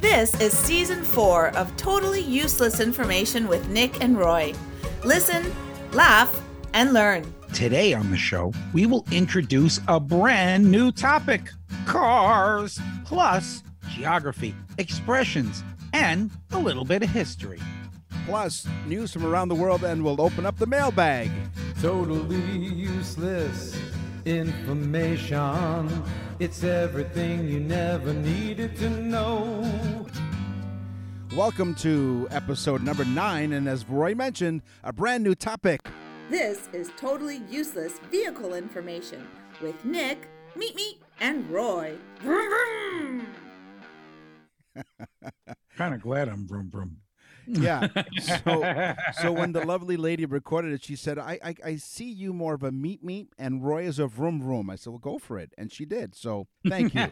This is season four of Totally Useless Information with Nick and Roy. Listen, laugh, and learn. Today on the show, we will introduce a brand new topic cars, plus geography, expressions, and a little bit of history. Plus, news from around the world, and we'll open up the mailbag. Totally useless information. It's everything you never needed to know. Welcome to episode number nine, and as Roy mentioned, a brand new topic. This is Totally Useless Vehicle Information with Nick, Meet Me, and Roy. Vroom, vroom. Kind of glad I'm vroom vroom. Yeah. So, so when the lovely lady recorded it, she said, I, I, I see you more of a meet meet, and Roy is a vroom vroom. I said, well, go for it. And she did. So thank you.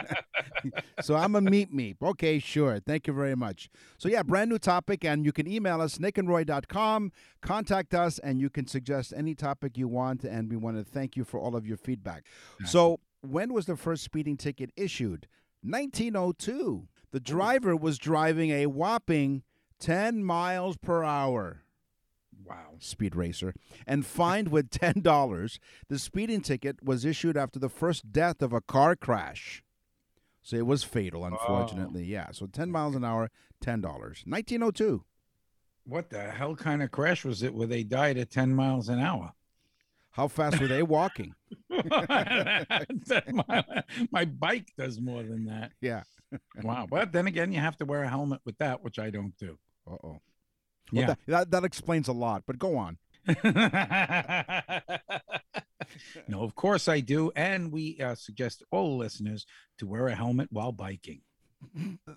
so I'm a meet meet. Okay, sure. Thank you very much. So yeah, brand new topic, and you can email us, nickandroy.com, contact us, and you can suggest any topic you want, and we want to thank you for all of your feedback. So when was the first speeding ticket issued? 1902. The driver was driving a whopping 10 miles per hour. Wow. Speed racer, and fined with $10. The speeding ticket was issued after the first death of a car crash. So it was fatal, oh. unfortunately. Yeah. So 10 miles an hour, $10. 1902. What the hell kind of crash was it where they died at 10 miles an hour? How fast were they walking? 10 mile- My bike does more than that. Yeah. Wow. But then again, you have to wear a helmet with that, which I don't do. Uh oh. Yeah. that, that, that explains a lot, but go on. no, of course I do. And we uh, suggest all listeners to wear a helmet while biking.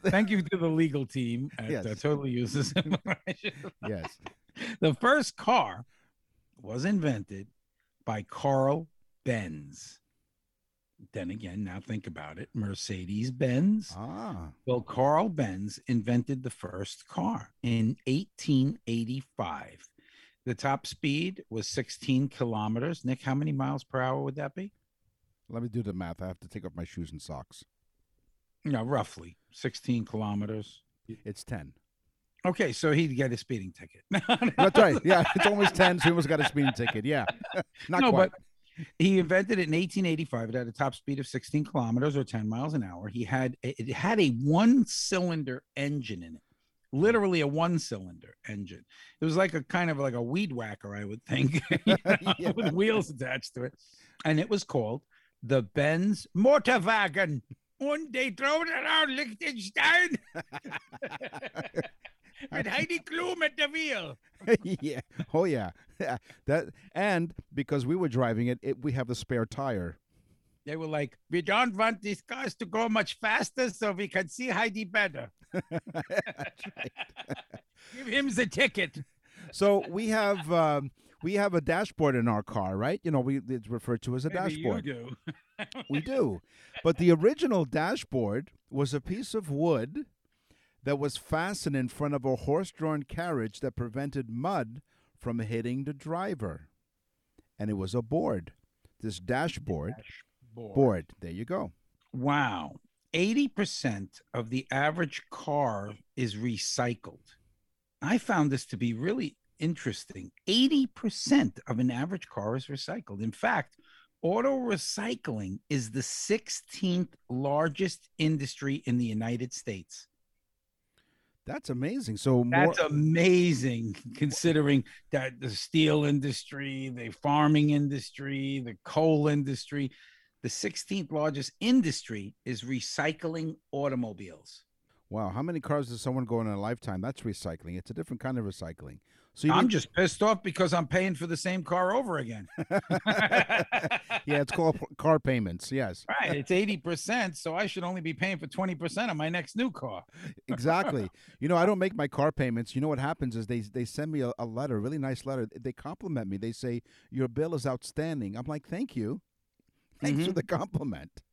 Thank you to the legal team at Yes. uh, Totally Uses Information. Yes. the first car was invented by Carl Benz. Then again, now think about it Mercedes Benz. Ah. Well, Carl Benz invented the first car in 1885. The top speed was 16 kilometers. Nick, how many miles per hour would that be? Let me do the math. I have to take off my shoes and socks. No, roughly 16 kilometers. It's 10. Okay, so he'd get a speeding ticket. That's right. Yeah. It's almost 10. So he almost got a speeding ticket. Yeah. Not no, quite. but he invented it in 1885. It had a top speed of 16 kilometers or 10 miles an hour. He had it had a one-cylinder engine in it, literally a one-cylinder engine. It was like a kind of like a weed whacker, I would think, you know, Yeah. with wheels attached to it, and it was called the Benz Motorwagen. Und they drove it around Liechtenstein. With Heidi Klum at the wheel. yeah. Oh yeah. That and because we were driving it, it we have the spare tire. They were like, we don't want these cars to go much faster so we can see Heidi better. Give him the ticket. So we have um, we have a dashboard in our car, right? You know, we it's referred to as a Maybe dashboard. You do. We do. But the original dashboard was a piece of wood that was fastened in front of a horse-drawn carriage that prevented mud from hitting the driver. And it was a board. This dashboard board. There you go. Wow. 80% of the average car is recycled. I found this to be really interesting. 80% of an average car is recycled. In fact, auto recycling is the 16th largest industry in the United States. That's amazing. So more That's amazing considering that the steel industry, the farming industry, the coal industry, the 16th largest industry is recycling automobiles. Wow, how many cars does someone go in a lifetime? That's recycling. It's a different kind of recycling. So you I'm just pissed off because I'm paying for the same car over again. yeah, it's called car payments. Yes, right. It's 80%, so I should only be paying for 20% of my next new car. exactly. you know, I don't make my car payments. You know what happens is they they send me a, a letter, a really nice letter. They compliment me. They say your bill is outstanding. I'm like, thank you, thanks for mm-hmm. the compliment.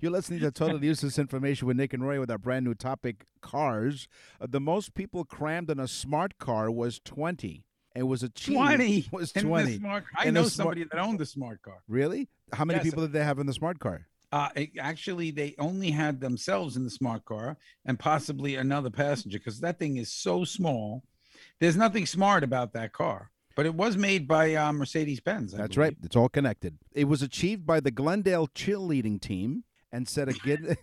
You're listening to Totally Useless Information with Nick and Roy with our brand new topic, cars. Uh, the most people crammed in a smart car was 20. It was a 20 was 20. smart- I In know smart- somebody that owned a smart car. Really? How many Yes. people did they have in the smart car? Uh, it- actually, they only had themselves in the smart car and possibly another passenger because that thing is so small. There's nothing smart about that car, but it was made by uh, Mercedes Benz. That's right. It's all connected. It was achieved by the Glendale cheerleading team and set a Guinness.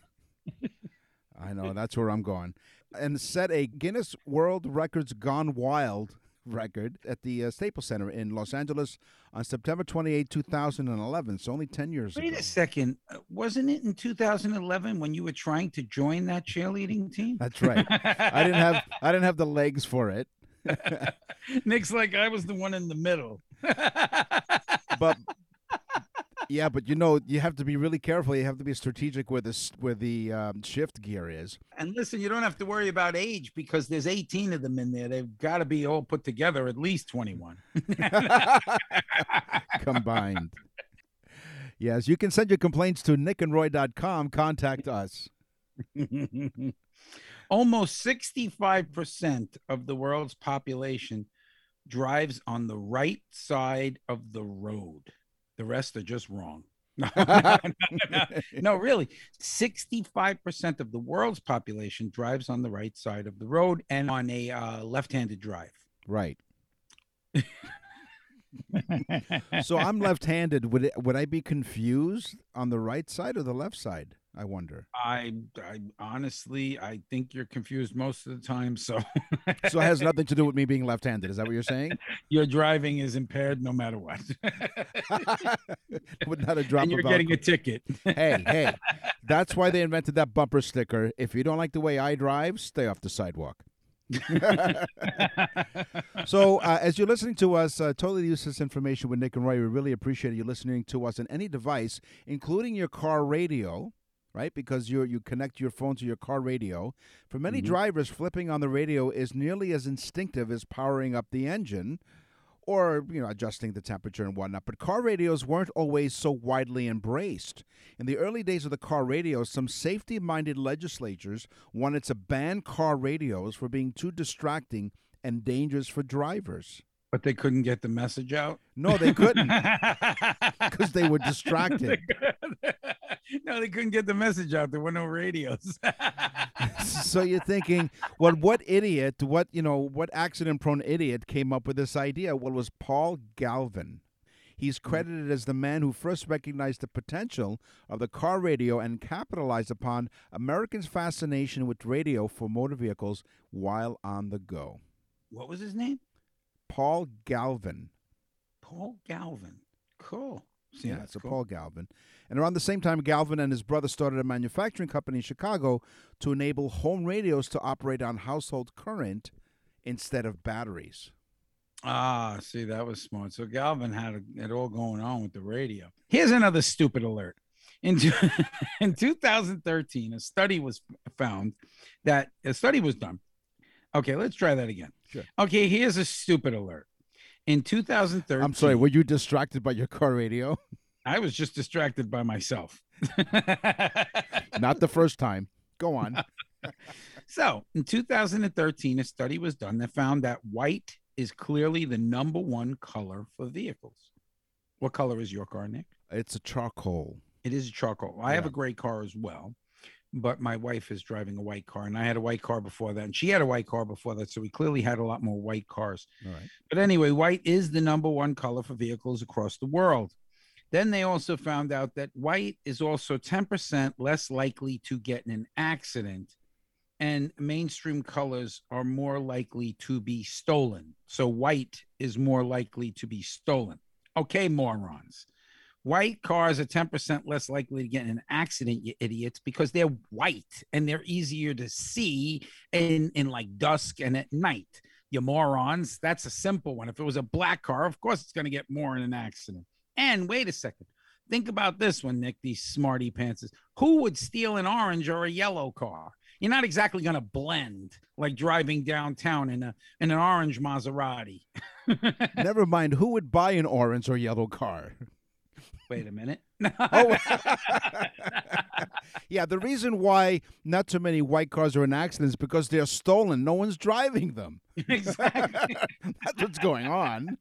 I know that's where I'm going, and set a Guinness World Records Gone Wild record at the uh, Staples Center in Los Angeles on September 28, 2011. So only 10 years Wait ago. a second. Uh, Wasn't it in 2011 when you were trying to join that cheerleading team? That's right. I didn't have I didn't have the legs for it, Nick's like I was the one in the middle. but yeah, but you know you have to be really careful. You have to be strategic where the where the um, shift gear is. and listen, you don't have to worry about age because there's 18 of them in there. They've got to be all put together at least 21. combined. Yes, you can send your complaints to nickandroy.com. Contact us. Almost 65% of the world's population drives on the right side of the road. The rest are just wrong. No, no, no, no, no, really. 65% of the world's population drives on the right side of the road and on a uh, left handed drive. Right. So I'm left-handed. Would it, would I be confused on the right side or the left side? I wonder. I, I honestly, I think you're confused most of the time. So So it has nothing to do with me being left-handed. Is that what you're saying? your driving is impaired no matter what. Would not a drop and you're getting a ticket. hey, hey. That's why they invented that bumper sticker. If you don't like the way I drive, stay off the sidewalk. So, uh, as you're listening to us, uh, totally useless information with Nick and Roy, we really appreciate you listening to us on any device, including your car radio, right? Because you you connect your phone to your car radio. For many mm-hmm. drivers, flipping on the radio is nearly as instinctive as powering up the engine or you know adjusting the temperature and whatnot. But car radios weren't always so widely embraced. In the early days of the car radio, some safety-minded legislatures wanted to ban car radios for being too distracting and dangerous for drivers. but they couldn't get the message out. No, they couldn't because they were distracted. no, they couldn't get the message out. There were no radios. so you're thinking, well, what idiot, what you know, what accident-prone idiot came up with this idea? Well, it was Paul Galvin. He's mm. credited as the man who first recognized the potential of the car radio and capitalized upon Americans' fascination with radio for motor vehicles while on the go. what was his name? Paul Galvin. Paul Galvin. Cool. Yeah, so cool. Paul Galvin. And around the same time, Galvin and his brother started a manufacturing company in Chicago to enable home radios to operate on household current instead of batteries. Ah, see, that was smart. So Galvin had it all going on with the radio. Here's another stupid alert. In, in 2013, a study was found that a study was done. Okay, let's try that again. Sure. Okay, here's a stupid alert. In 2013, I'm sorry, were you distracted by your car radio? I was just distracted by myself. Not the first time. Go on. so, in 2013, a study was done that found that white is clearly the number one color for vehicles. What color is your car, Nick? It's a charcoal. It is a charcoal. I have a gray car as well, but my wife is driving a white car, and I had a white car before that, and she had a white car before that. So we clearly had a lot more white cars. Right. But anyway, white is the number one color for vehicles across the world. Then they also found out that white is also 10% less likely to get in an accident, and mainstream colors are more likely to be stolen. So white is more likely to be stolen. Okay, morons. White cars are 10% less likely to get in an accident, you idiots, because they're white and they're easier to see in, in like dusk and at night. You morons. That's a simple one. If it was a black car, of course it's going to get more in an accident. And wait a second. Think about this one, Nick, these smarty pantses. Who would steal an orange or a yellow car? You're not exactly going to blend like driving downtown in a in an orange Maserati. Never mind who would buy an orange or yellow car. Wait a minute. Oh, yeah, the reason why not too many white cars are in accidents is because they're stolen. No one's driving them. exactly. That's what's going on.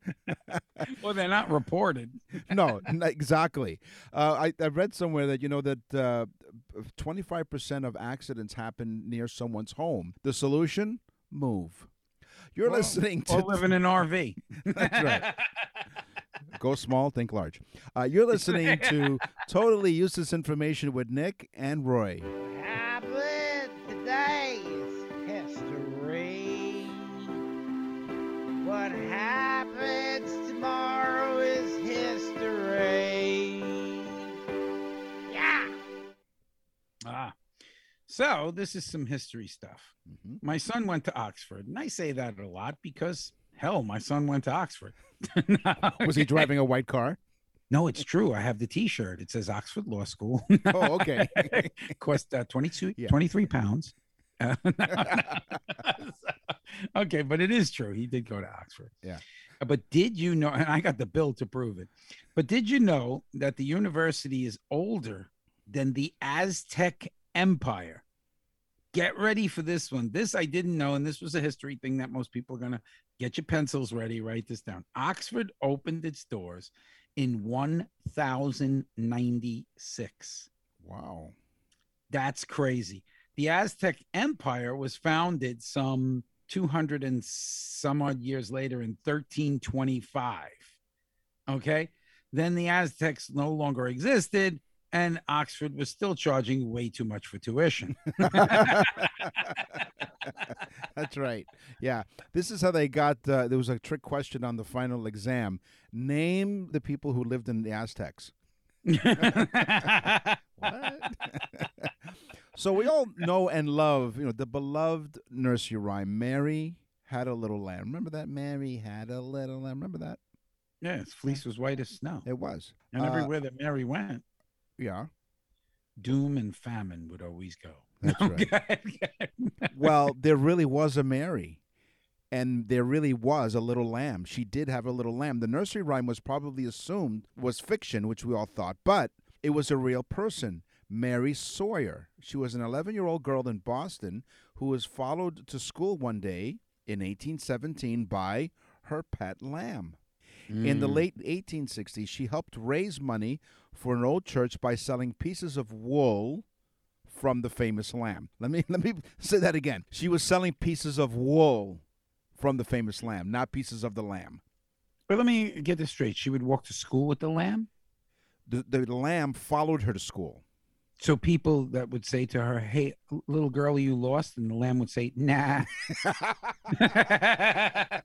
well, they're not reported. No, exactly. Uh, I, I read somewhere that you know that twenty five percent of accidents happen near someone's home. The solution: move. You're listening to Or live in an RV. That's right. Go small, think large. Uh, you're listening to Totally Useless Information with Nick and Roy. happened today is history. What happens tomorrow is history. Yeah. Ah. So this is some history stuff. Mhm. My son went to Oxford, and I say that a lot because hell, my son went to Oxford. Was he driving a white car? No, it's true. I have the T-shirt. It says Oxford Law School. Oh, okay. Cost uh, 22, Yeah. 23 pounds. Uh, okay, but it is true. He did go to Oxford. Yeah. Uh, But did you know? And I got the bill to prove it. But did you know that the university is older than the Aztec Empire? Get ready for this one. This I didn't know, and this was a history thing that most people are gonna get your pencils ready. Write this down. Oxford opened its doors in 1096. Wow. That's crazy. The Aztec Empire was founded some 200 and some odd years later in 1325. Okay. Then the Aztecs no longer existed, and Oxford was still charging way too much for tuition. That's right. Yeah. This is how they got. Uh, there was a trick question on the final exam. Name the people who lived in the Aztecs. What? so we all know and love, you know, the beloved nursery rhyme. Mary had a little lamb. Remember that? Mary had a little lamb. Remember that? yeah, its fleece was white as snow. It was. And Uh, everywhere that Mary went, Yeah. doom and famine would always go. That's right. right. well, there really was a Mary. And there really was a little lamb. She did have a little lamb. The nursery rhyme was probably assumed was fiction, which we all thought, but it was a real person, Mary Sawyer. She was an 11 year old girl in Boston who was followed to school one day in 1817 by her pet lamb. In the Mm. late 1860s, she helped raise money for an old church by selling pieces of wool from the famous lamb. Let me let me say that again. She was selling pieces of wool from the famous lamb, not pieces of the lamb. But let me get this straight. She would walk to school with the lamb. The, the lamb followed her to school. So people that would say to her, "Hey, little girl, you lost?" and the lamb would say, "Nah."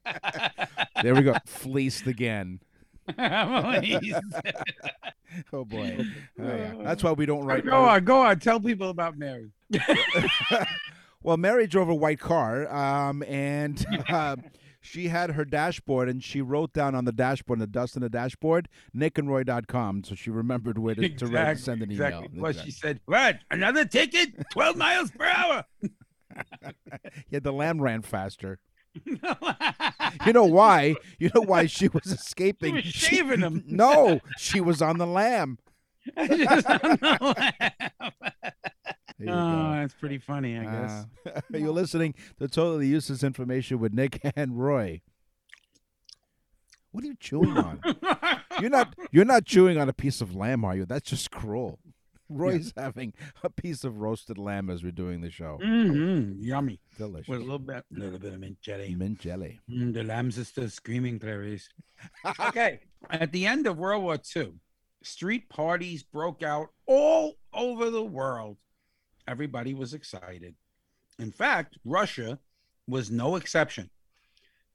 There we go. Fleeced again. Oh boy. Oh, yeah. That's why we don't write. go on, go on. Tell people about Mary. Well, Mary drove a white car, um, and uh, she had her dashboard, and she wrote down on the dashboard, the dust on the dashboard, nickandroy.com, so she remembered where to, to write, send an email. Exactly. She said, "What? Another ticket? Twelve miles per hour." Yeah, the lamb ran faster. You know why? You know why she was escaping? was shaving him. No, she was on the lamb. Just on the lamb. There Oh, that's pretty funny, I guess. Uh, you're listening to Totally Useless Information with Nick and Roy. What are you chewing on? You're not you're not chewing on a piece of lamb, are you? That's just cruel. Roy's having a piece of roasted lamb as we're doing the show. Mhm, Yummy. Delicious. With a little bit, a little bit of mint jelly. Mint jelly. Mm, the lambs are still screaming, Clarice. okay. At the end of World War II, street parties broke out all over the world. Everybody was excited. In fact, Russia was no exception.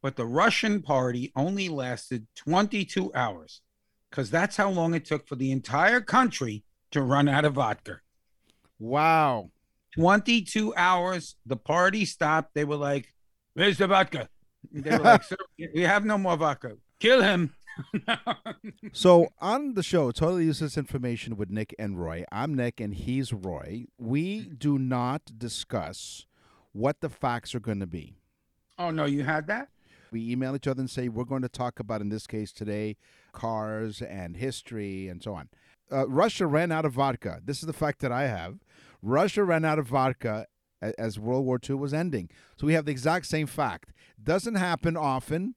But the Russian party only lasted 22 hours because that's how long it took for the entire country to run out of vodka. Wow. 22 hours. The party stopped. They were like, Where's the vodka? They were like, Sir, we have no more vodka. Kill him. So on the show, Totally Useless Information with Nick and Roy. I'm Nick and he's Roy. We do not discuss what the facts are going to be. oh, no, you had that? We email each other and say we're going to talk about, in this case today, cars and history and so on. Uh, Russia ran out of vodka. This is the fact that I have. Russia ran out of vodka as World War II was ending. So we have the exact same fact. Doesn't happen often,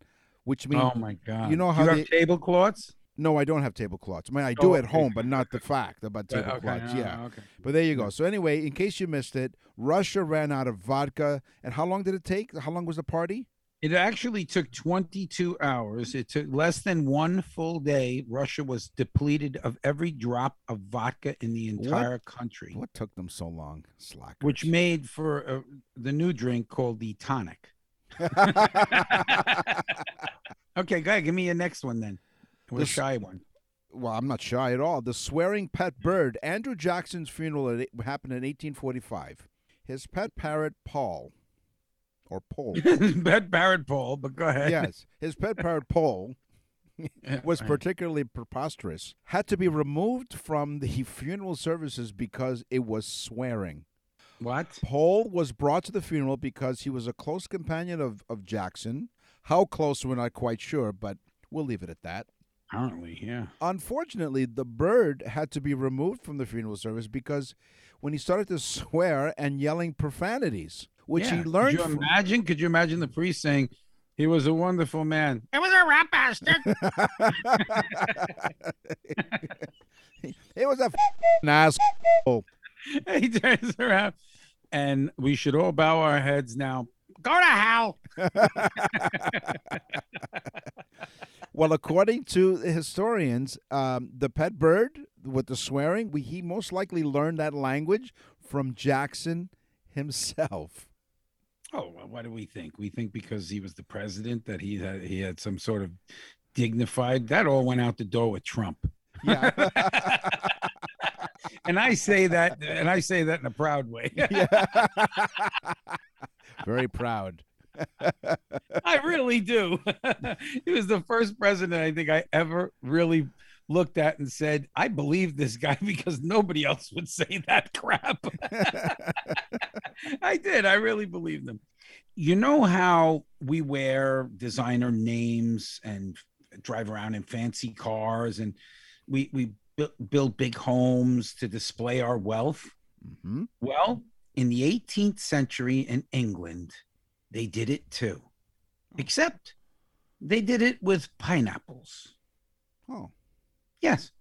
which means oh my god! you know how you they- have tablecloths? no, I don't have tablecloths. I mean, I do Oh, at okay. home, but not the fact about tablecloths. okay, yeah. okay. But there you go. So anyway, in case you missed it, Russia ran out of vodka. And how long did it take? How long was the party? It actually took 22 hours. It took less than one full day. Russia was depleted of every drop of vodka in the What? entire country, What took them so long? Slackers. which made for uh, the new drink called the tonic. Okay, go ahead. Give me your next one then. This- shy one. well, I'm not shy at all. The swearing pet bird. Andrew Jackson's funeral at, happened in 1845. His pet parrot, Paul, or Paul. pet parrot, Paul, but go ahead. yes, his pet parrot, Paul, was particularly preposterous. Had to be removed from the funeral services because it was swearing. What? Paul was brought to the funeral because he was a close companion of, of Jackson. How close, we're not quite sure, but we'll leave it at that. Apparently, yeah. Unfortunately, the bird had to be removed from the funeral service because when he started to swear and yelling profanities, which Yeah. he learned Could you from. imagine? Could you imagine the priest saying, "He was a wonderful man"? It was a rat bastard. it was a f***ing asshole. he turns around, and we should all bow our heads now. Go to hell. Well, according to the historians, um, the pet bird with the swearing, we, he most likely learned that language from Jackson himself. Oh, well, what do we think? We think because he was the president that he had he had some sort of dignified. That all went out the door with Trump. Yeah. And I say that, and I say that in a proud way. yeah. Very proud. I really do. he was the first president I think I ever really looked at and said, I believe this guy because nobody else would say that crap. I did. I really believed him. You know how we wear designer names and drive around in fancy cars and we we bu- build big homes to display our wealth? hmm Well, in the 18th century in England, they did it too, oh. except they did it with pineapples. Oh. Yes,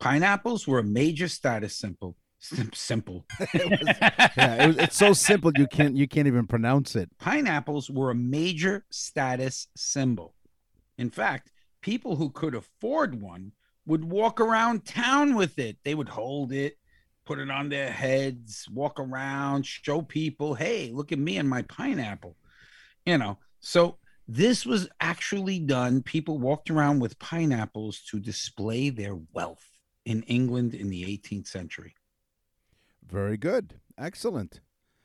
pineapples were a major status symbol. Sim- simple. Yeah, it was, it's so simple you can't you can't even pronounce it. pineapples were a major status symbol. In fact, people who could afford one would walk around town with it. They would hold it, put it on their heads, walk around, show people, hey, look at me and my pineapple. You know, so this was actually done. People walked around with pineapples to display their wealth in England in the 18th century. Very good. Excellent.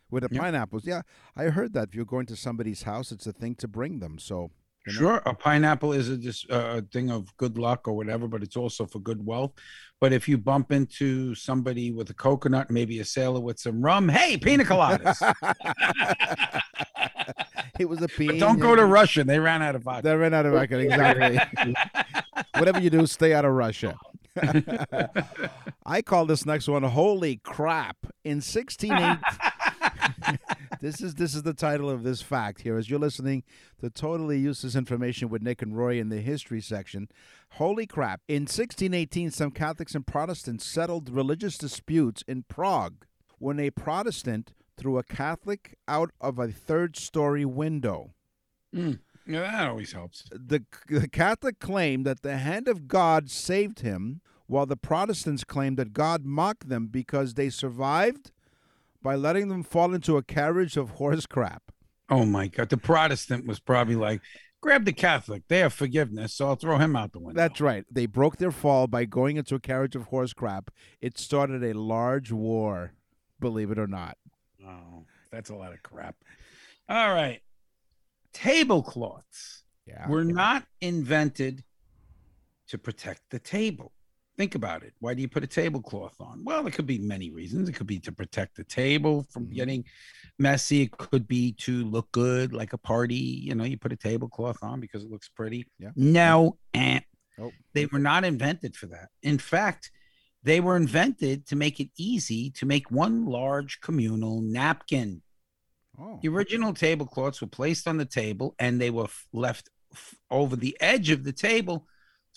With the Yep. pineapples. Yeah, I heard that if you're going to somebody's house, it's a thing to bring them. So you know? Sure, a pineapple is a dis- uh, a thing of good luck or whatever, but it's also for good wealth. But if you bump into somebody with a coconut, maybe a sailor with some rum, hey, pina coladas. it was a but pea. don't go to Russia; they ran out of vodka. They ran out of vodka. Exactly. Whatever you do, stay out of Russia. I call this next one "Holy crap!" In 168, this is this is the title of this fact here. As you're listening to totally useless information with Nick and Roy in the history section. Holy crap! In 1618, some Catholics and Protestants settled religious disputes in Prague when a Protestant threw a Catholic out of a third-story window Mm, yeah, that always helps. the, the Catholic claimed that the hand of God saved him, while the Protestants claimed that God mocked them because they survived by letting them fall into a carriage of horse crap. Oh my God, the Protestant was probably like, grab the Catholic; they have forgiveness, so I'll throw him out the window. That's right. They broke their fall by going into a carriage of horse crap. It started a large war, believe it or not. Oh, that's a lot of crap. All right, tablecloths. Yeah. were not invented to protect the table. Think about it. Why do you put a tablecloth on? Well, there could be many reasons. It could be to protect the table from Mhm. getting messy. It could be to look good, like a party. You know, you put a tablecloth on because it looks pretty. Yeah. No, eh. Nope. they were not invented for that. In fact, They were invented to make it easy to make one large communal napkin. Oh. The original tablecloths were placed on the table and they were f- left f- over the edge of the table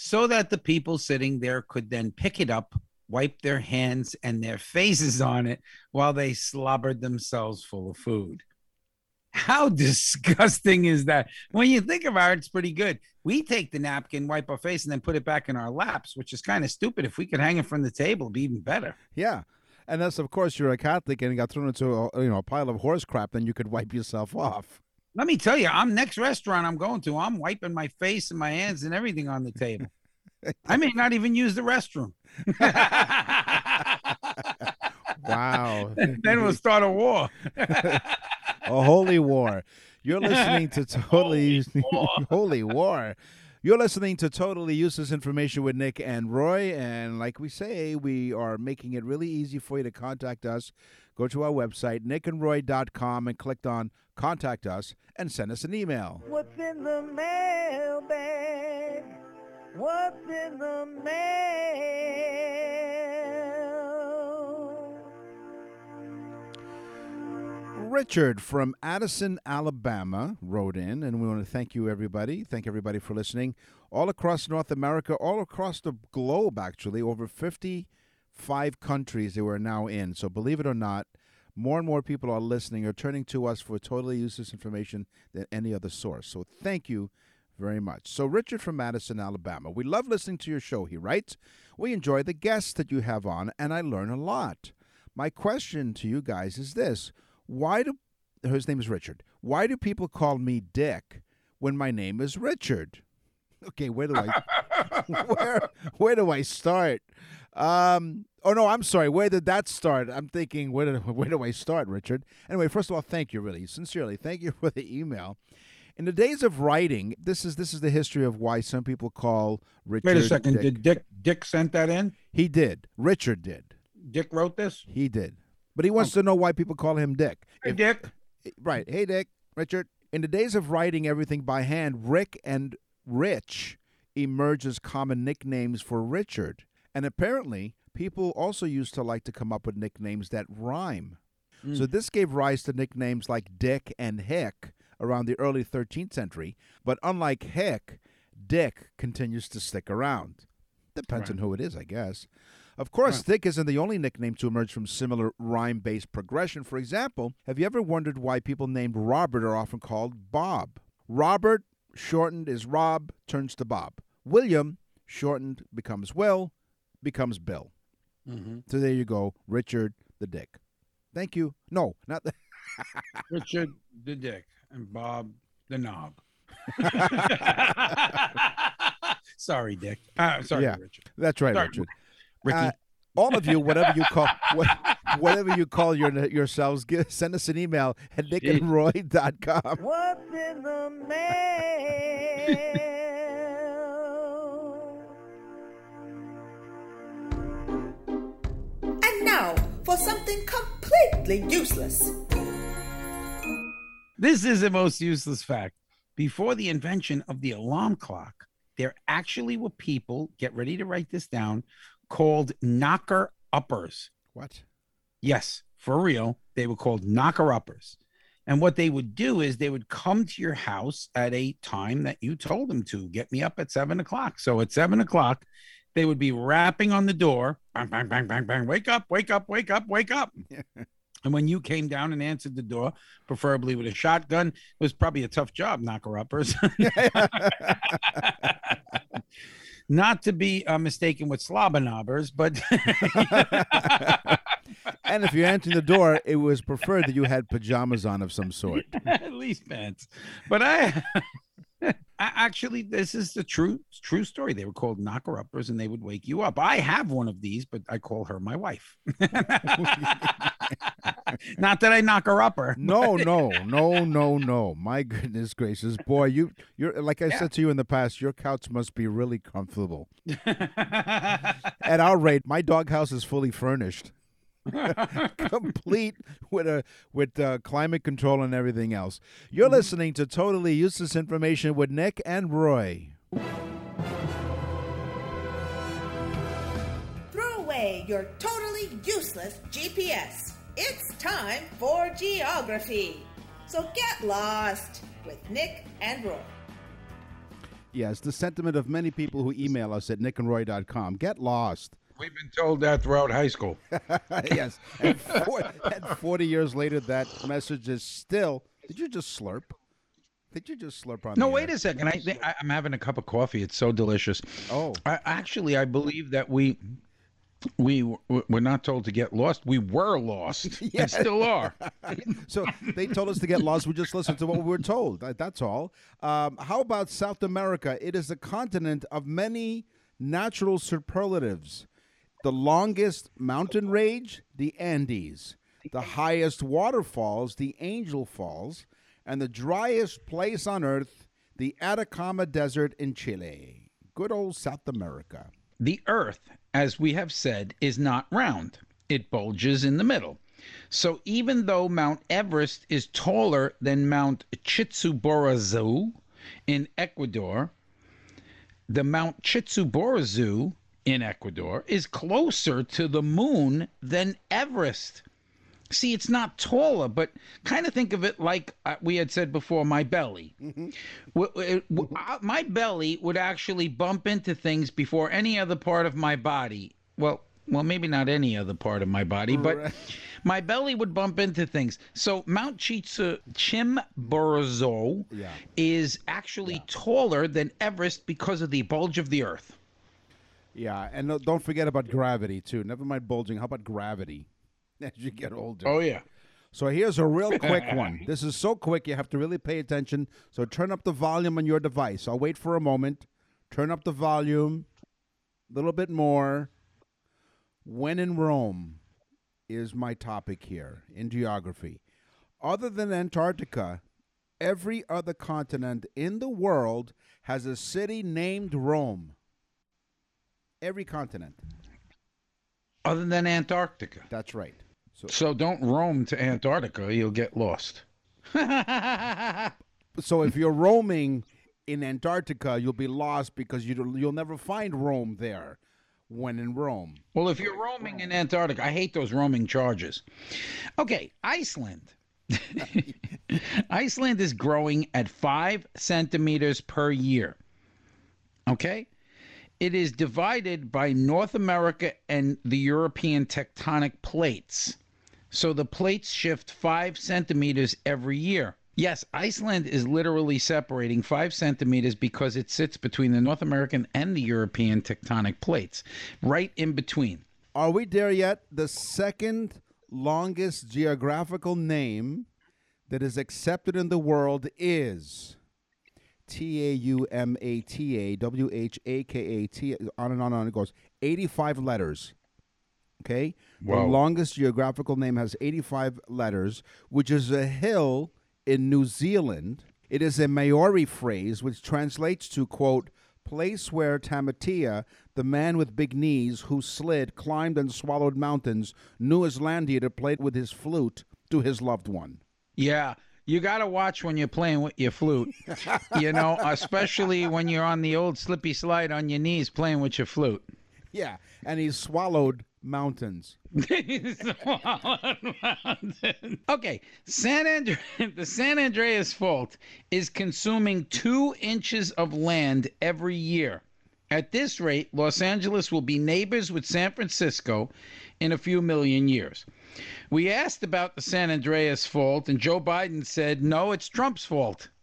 so that the people sitting there could then pick it up, wipe their hands and their faces on it while they slobbered themselves full of food. How disgusting is that? When you think about it, it's pretty good. We take the napkin, wipe our face, and then put it back in our laps, which is kind of stupid. If we could hang it from the table, it'd be even better. Yeah. Unless, of course, you're a Catholic and got thrown into a, you know a pile of horse crap, then you could wipe yourself off. Let me tell you, I'm next restaurant I'm going to. I'm wiping my face and my hands and everything on the table. I may not even use the restroom. Wow. then we'll start a war. a holy war. You're listening to totally war. holy war. You're listening to totally useless information with Nick and Roy, and like we say, we are making it really easy for you to contact us. Go to our website, nickandroy.com, and click on Contact Us and send us an email. What's in the mailbag? What's in the mail? Richard from Addison, Alabama wrote in, and we want to thank you, everybody. Thank everybody for listening. All across North America, all across the globe, actually, over 55 countries they were now in. So, believe it or not, more and more people are listening or turning to us for totally useless information than any other source. So, thank you very much. So, Richard from Madison, Alabama, we love listening to your show, he writes. We enjoy the guests that you have on, and I learn a lot. My question to you guys is this Why do, his name is Richard, why do people call me Dick when my name is Richard? Okay, where do I, where, where do I start? Um, oh no, I'm sorry. Where did that start? I'm thinking, where did, where do I start, Richard? Anyway, first of all, thank you, really, sincerely, thank you for the email. In the days of writing, this is this is the history of why some people call Richard. Wait a second. Dick. Did Dick Dick sent that in? He did. Richard did. Dick wrote this? He did. But he wants to know why people call him Dick. Hey If- Dick. Right. Hey, Dick, Richard. In the days of writing everything by hand, Rick and Rich emerged as common nicknames for Richard. And apparently, people also used to like to come up with nicknames that rhyme. So hmm. this gave rise to nicknames like Dick and Hick around the early 13th century. But unlike Hick, Dick continues to stick around. Depends on who it is, I guess. Of course, Dick isn't the only nickname to emerge from similar rhyme based progression. For example, have you ever wondered why people named Robert are often called Bob? Robert, shortened, is Rob, turns to Bob. William, shortened, becomes Will, becomes Bill. Mhm. So there you go, Richard the Dick. Thank you. No, not the. Richard the Dick and Bob the Knob. sorry, Dick. Uh, sorry, Yeah. Richard. That's right, Sorry, Richard. Ricky. Uh, all of you, whatever you call, what, whatever you call your, yourselves, give, send us an email at nickandroy.com. What's in the mail? Now for something completely useless. This is the most useless fact. Before the invention of the alarm clock, there actually were people, get ready to write this down, called knocker uppers. What? Yes, for real. They were called knocker uppers. And what they would do is they would come to your house at a time that you told them to get me up at seven o'clock. So at seven o'clock, they would be rapping on the door, bang, bang, bang, bang, bang, wake up, wake up, wake up, wake up. and when you came down and answered the door, preferably with a shotgun, it was probably a tough job, knocker uppers. Not to be uh, mistaken with slobberknobbers, but and if you answered the door, it was preferred that you had pajamas on of some sort. at least pants. But I, I actually, this is the true true story. They were called knocker uppers, and they would wake you up. I have one of these, but I call her my wife. Not that I knock her upper. No, no, no, no, no. My goodness gracious, boy, you you're like I Yeah. said to you in the past, your couch must be really comfortable. At our rate, my doghouse is fully furnished. complete with a with uh, climate control and everything else. You're listening to totally useless information with Nick and Roy. Throw away your totally useless GPS. It's time for geography. So get lost with Nick and Roy. Yes, the sentiment of many people who email us at nickandroy.com. Get lost. We've been told that throughout high school. yes. And, four, and 40 years later, that message is still. Did you just slurp? Did you just slurp on No, wait air? a second. I, I, I'm having a cup of coffee. It's so delicious. Oh. I, actually, I believe that we we were not told to get lost. We were lost and still are. So they told us to get lost. We just listened to what we were told. That's all. Um, how about South America? It is a continent of many natural superlatives. The longest mountain range, the Andes. The highest waterfalls, the Angel Falls. And the driest place on earth, the Atacama Desert in Chile. Good old South America. The Earth, as we have said, is not round. It bulges in the middle. So even though Mount Everest is taller than Mount Chitsuborazu in Ecuador, the Mount Chitsuborazu in Ecuador is closer to the moon than Everest. See, it's not taller, but kind of think of it like uh, we had said before my belly. W- w- uh, my belly would actually bump into things before any other part of my body. Well, well, maybe not any other part of my body, but my belly would bump into things. So Mount Chitsu Chimborazo Yeah. is actually taller than Everest because of the bulge of the Earth. Yeah, and no, don't forget about gravity, too. Never mind bulging. How about gravity as you get older? Oh yeah. So here's a real quick one. This is so quick you have to really pay attention. So turn up the volume on your device. I'll wait for a moment. Turn up the volume a little bit more. When in Rome is my topic here in geography. Other than Antarctica, every other continent in the world has a city named Rome. Every continent. Other than Antarctica. That's right. So So don't roam to Antarctica, you'll get lost. so if you're roaming in Antarctica, you'll be lost because you you'll never find Rome there. When in Rome, Well, if you're roaming in Antarctica, I hate those roaming charges. Okay, Iceland. Iceland is growing at five centimeters per year. Okay? It is divided by North America and the European tectonic plates. So the plates shift five centimeters every year. Yes, Iceland is literally separating five centimeters because it sits between the North American and the European tectonic plates, right in between. are we there yet? The second longest geographical name that is accepted in the world is T A U M A T A W H A K A T. On and on and on it goes. Eighty-five letters. Okay. The longest geographical name has 85 letters, which is a hill in New Zealand. It is a Maori phrase which translates to, quote, place where Tamatea, the man with big knees who slid, climbed, and swallowed mountains, knew his landia to play with his flute to his loved one. Yeah, you got to watch when you're playing with your flute. you know, especially when you're on the old slippy slide on your knees playing with your flute. Yeah, and he swallowed mountains. okay, San Andre- the San Andreas Fault is consuming two inches of land every year. At this rate, Los Angeles will be neighbors with San Francisco in a few million years. We asked about the San Andreas Fault, and Joe Biden said, no, it's Trump's fault.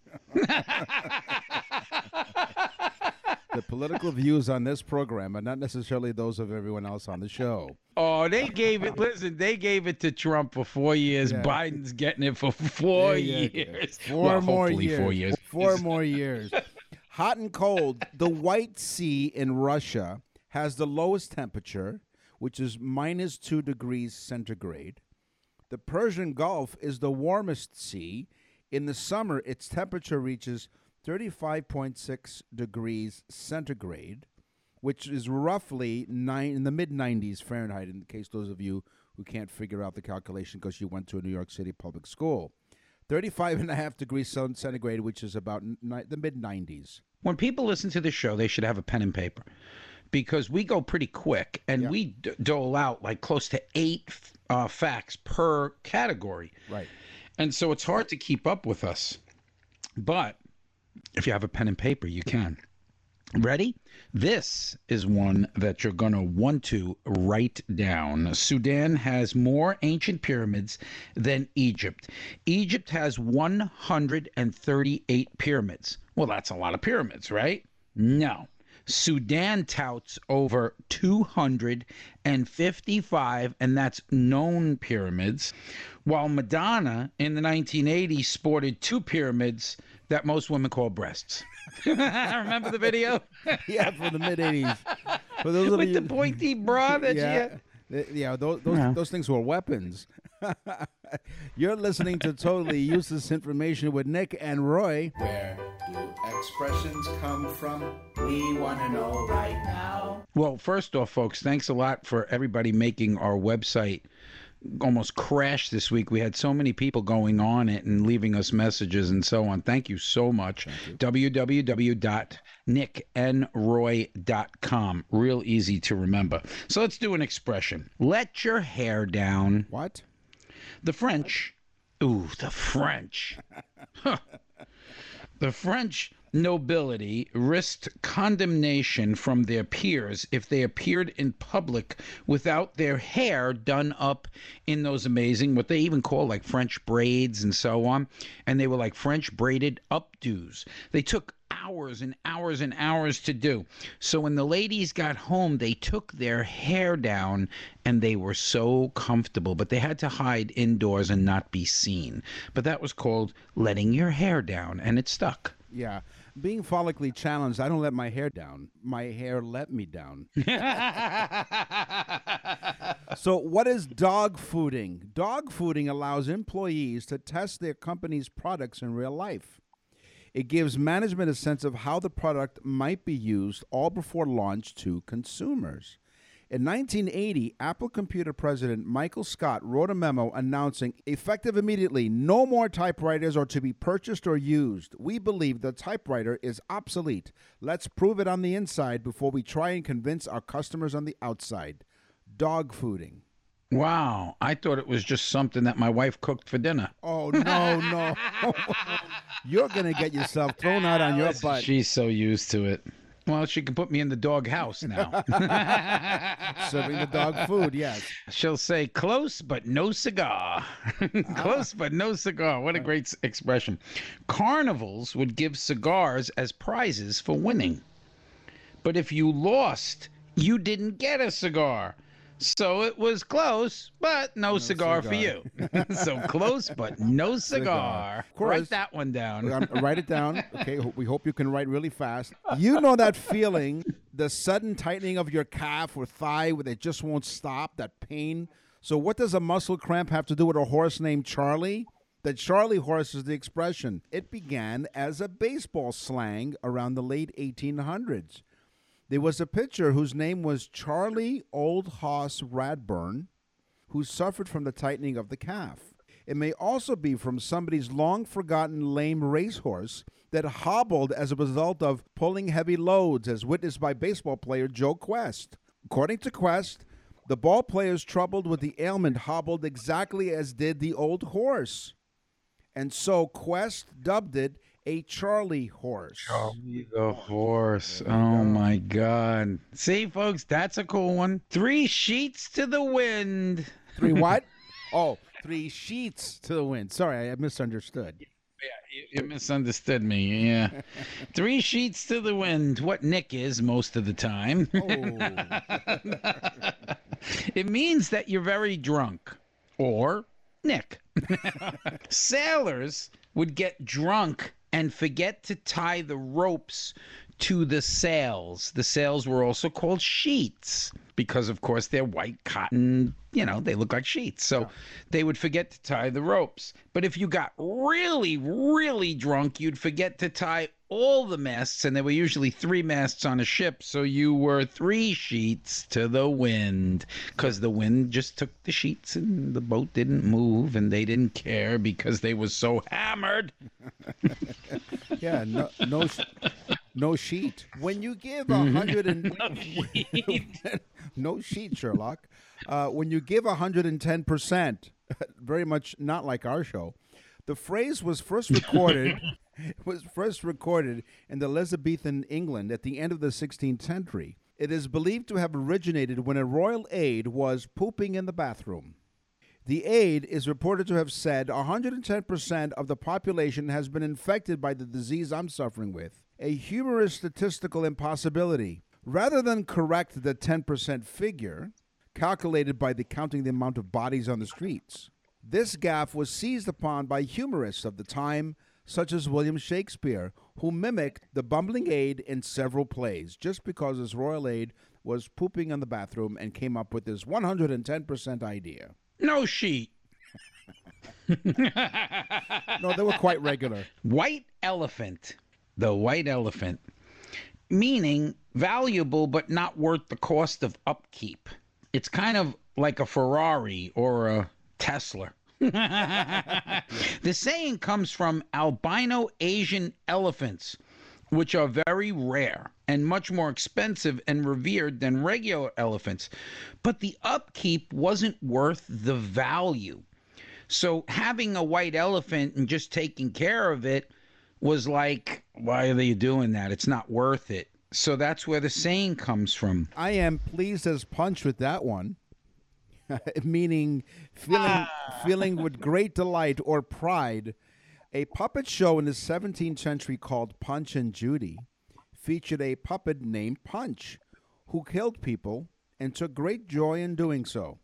The political views on this program are not necessarily those of everyone else on the show. Oh, they gave it. Listen, they gave it to Trump for four years. Yeah. Biden's getting it for four Yeah, yeah, years. Four Well, more years. Four years. Four more years. Hot and cold. The White Sea in Russia has the lowest temperature, which is minus two degrees centigrade. The Persian Gulf is the warmest sea. In the summer, its temperature reaches 35.6 degrees centigrade, which is roughly nine in the mid 90s Fahrenheit. In the case those of you who can't figure out the calculation because you went to a New York City public school, 35 and a half degrees centigrade, which is about ni- the mid 90s. When people listen to the show, they should have a pen and paper because we go pretty quick and Yeah. we d- dole out like close to eight uh, facts per category. Right. And so it's hard to keep up with us. But if you have a pen and paper, you can. Ready? This is one that you're going to want to write down. Sudan has more ancient pyramids than Egypt. Egypt has 138 pyramids. Well, that's a lot of pyramids, right? No. Sudan touts over 255, and that's known pyramids, while Madonna in the 1980s sported two pyramids that most women call breasts. Remember the video? Yeah, from the mid '80s. For those of With the pointy bra that she yeah, had. yeah, those those, Yeah. those things were weapons. You're listening to totally useless information with Nick and Roy. Where do expressions come from? We want to know right now. Well, first off, folks, thanks a lot for everybody making our website almost crashed this week. We had so many people going on it and leaving us messages and so on. Thank you so much. www.nicknroy.com. Real easy to remember. So let's do an expression. Let your hair down. What? The French, ooh, the French. Huh. The French nobility risked condemnation from their peers if they appeared in public without their hair done up in those amazing, what they even call like French braids and so on. And they were like French braided updos. They took hours and hours and hours to do. So when the ladies got home, they took their hair down and they were so comfortable, but they had to hide indoors and not be seen. But that was called letting your hair down, and it stuck. Yeah. Being follically challenged, I don't let my hair down. My hair let me down. so, what is dog fooding? Dog fooding allows employees to test their company's products in real life. It gives management a sense of how the product might be used all before launch to consumers. In 1980, Apple Computer president Michael Scott wrote a memo announcing, effective immediately, no more typewriters are to be purchased or used. We believe the typewriter is obsolete. Let's prove it on the inside before we try and convince our customers on the outside. Dog fooding. Wow, I thought it was just something that my wife cooked for dinner. Oh, no, no. You're going to get yourself thrown out on your butt. She's so used to it. Well, she can put me in the dog house now. Serving the dog food, yes. She'll say, close but no cigar. Ah. close but no cigar. What a great expression. Carnivals would give cigars as prizes for winning. But if you lost, you didn't get a cigar. So it was close, but no, cigar, for you. so close, but no cigar. Of course. Write that one down. Write it down. Okay, we hope you can write really fast. You know that feeling, the sudden tightening of your calf or thigh where they just won't stop, that pain. So, what does a muscle cramp have to do with a horse named Charlie? The Charlie horse is the expression. It began as a baseball slang around the late 1800s. There was a pitcher whose name was Charlie Old Hoss Radbourn who suffered from the tightening of the calf. It may also be from somebody's long forgotten lame racehorse that hobbled as a result of pulling heavy loads, as witnessed by baseball player Joe Quest. According to Quest, the ball players troubled with the ailment hobbled exactly as did the old horse. And so Quest dubbed it a Charlie horse. Charlie the horse. Oh my God. See, folks, that's a cool one. Three sheets to the wind. Three what? oh, three sheets to the wind. Sorry, I misunderstood. Yeah, you, you misunderstood me. Yeah. Three sheets to the wind. What Nick is most of the time. Oh. it means that you're very drunk or Nick. Sailors would get drunk and forget to tie the ropes to the sails. The sails were also called sheets because, of course, they're white cotton. You know, they look like sheets. So they would forget to tie the ropes. But if you got really, really drunk, you'd forget to tie all the masts, and there were usually three masts on a ship. So you were three sheets to the wind because the wind just took the sheets and the boat didn't move and they didn't care because they were so hammered. Yeah, no, no, No sheet. When you give a hundred and no sheet, Sherlock. Uh, when you give hundred and ten percent, very much not like our show. The phrase was first recorded was first recorded in the Elizabethan England at the end of the 16th century. It is believed to have originated when a royal aide was pooping in the bathroom. The aide is reported to have said 110% of the population has been infected by the disease I'm suffering with, a humorous statistical impossibility. Rather than correct the 10% figure, calculated by the counting the amount of bodies on the streets, this gaffe was seized upon by humorists of the time, such as William Shakespeare, who mimicked the bumbling aide in several plays just because his royal aide was pooping in the bathroom and came up with this 110% idea. No sheet. No, they were quite regular. White elephant. The white elephant. Meaning valuable but not worth the cost of upkeep. It's kind of like a Ferrari or a Tesla. the saying comes from albino Asian elephants, which are very rare and much more expensive and revered than regular elephants. But the upkeep wasn't worth the value. So having a white elephant and just taking care of it was like, why are they doing that? It's not worth it. So that's where the saying comes from. I am pleased as punch with that one. Meaning feeling ah. feeling with great delight or pride. A puppet show in the 17th century called Punch and Judy featured a puppet named Punch who killed people and took great joy in doing so.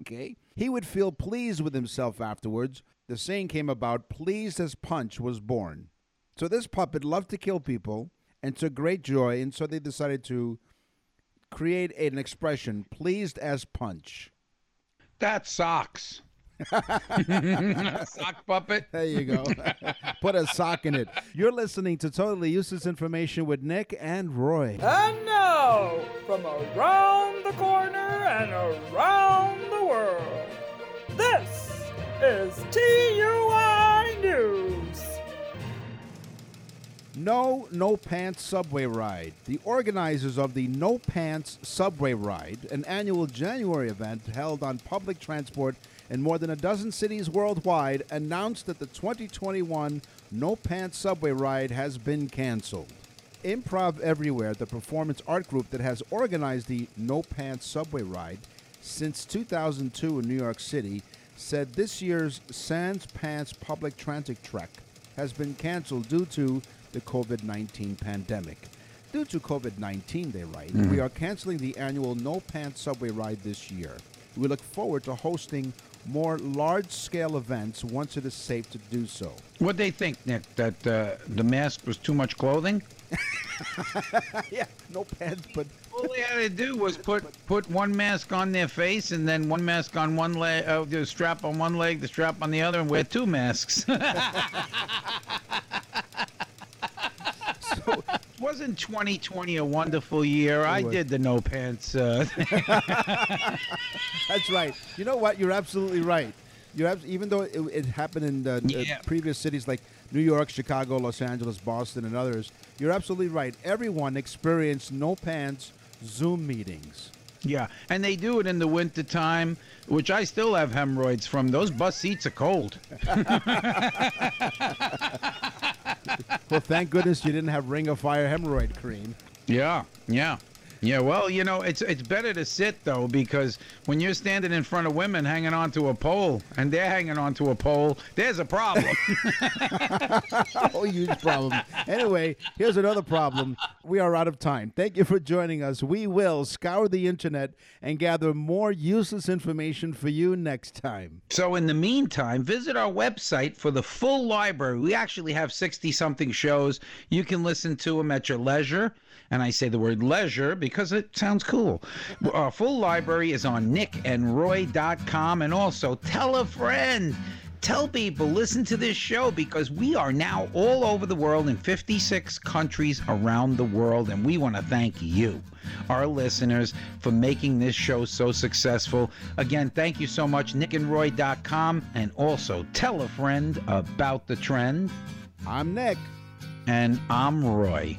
Okay? He would feel pleased with himself afterwards. The saying came about pleased as Punch was born. So this puppet loved to kill people and took great joy, and so they decided to create an expression pleased as Punch. That socks. Sock puppet. There you go. Put a sock in it. You're listening to Totally Useless Information with Nick and Roy. And now, from around the corner and around the world, this is TUI No No Pants Subway Ride. The organizers of the No Pants Subway Ride, an annual January event held on public transport in more than a dozen cities worldwide, announced that the 2021 No Pants Subway Ride has been canceled. Improv Everywhere, the performance art group that has organized the No Pants Subway Ride since 2002 in New York City, said this year's Sans Pants public transit trek has been canceled due to the COVID 19 pandemic. Due to COVID 19, they write, we are canceling the annual No Pants Subway Ride this year. We look forward to hosting more large scale events once it is safe to do so. What'd they think, Nick? That uh, the mask was too much clothing? yeah, no pants, but All they had to do was put put one mask on their face and then one mask on one leg, uh, the strap on one leg, the strap on the other, and wear two masks. Wasn't 2020 a wonderful year? I was. did the no pants. Uh, that's right. You know what? You're absolutely right. You're abs- even though it, it happened in the, the previous cities like New York, Chicago, Los Angeles, Boston, and others, you're absolutely right. Everyone experienced no pants Zoom meetings. yeah, and they do it in the winter time, which I still have hemorrhoids from. Those bus seats are cold. Well, thank goodness you didn't have Ring of Fire hemorrhoid cream. Yeah, yeah. Yeah, well, you know, it's it's better to sit though because when you're standing in front of women hanging onto a pole and they're hanging onto a pole, there's a problem. oh, huge problem. Anyway, here's another problem. We are out of time. Thank you for joining us. We will scour the internet and gather more useless information for you next time. so in the meantime, visit our website for the full library. We actually have 60 something shows. You can listen to them at your leisure. And I say the word leisure because it sounds cool. Our full library is on nickandroy.com and also tell a friend. Tell people, listen to this show because we are now all over the world in 56 countries around the world, and we want to thank you, our listeners, for making this show so successful. Again, thank you so much, nickandroy.com, and also tell a friend about the trend. I'm Nick. And I'm Roy.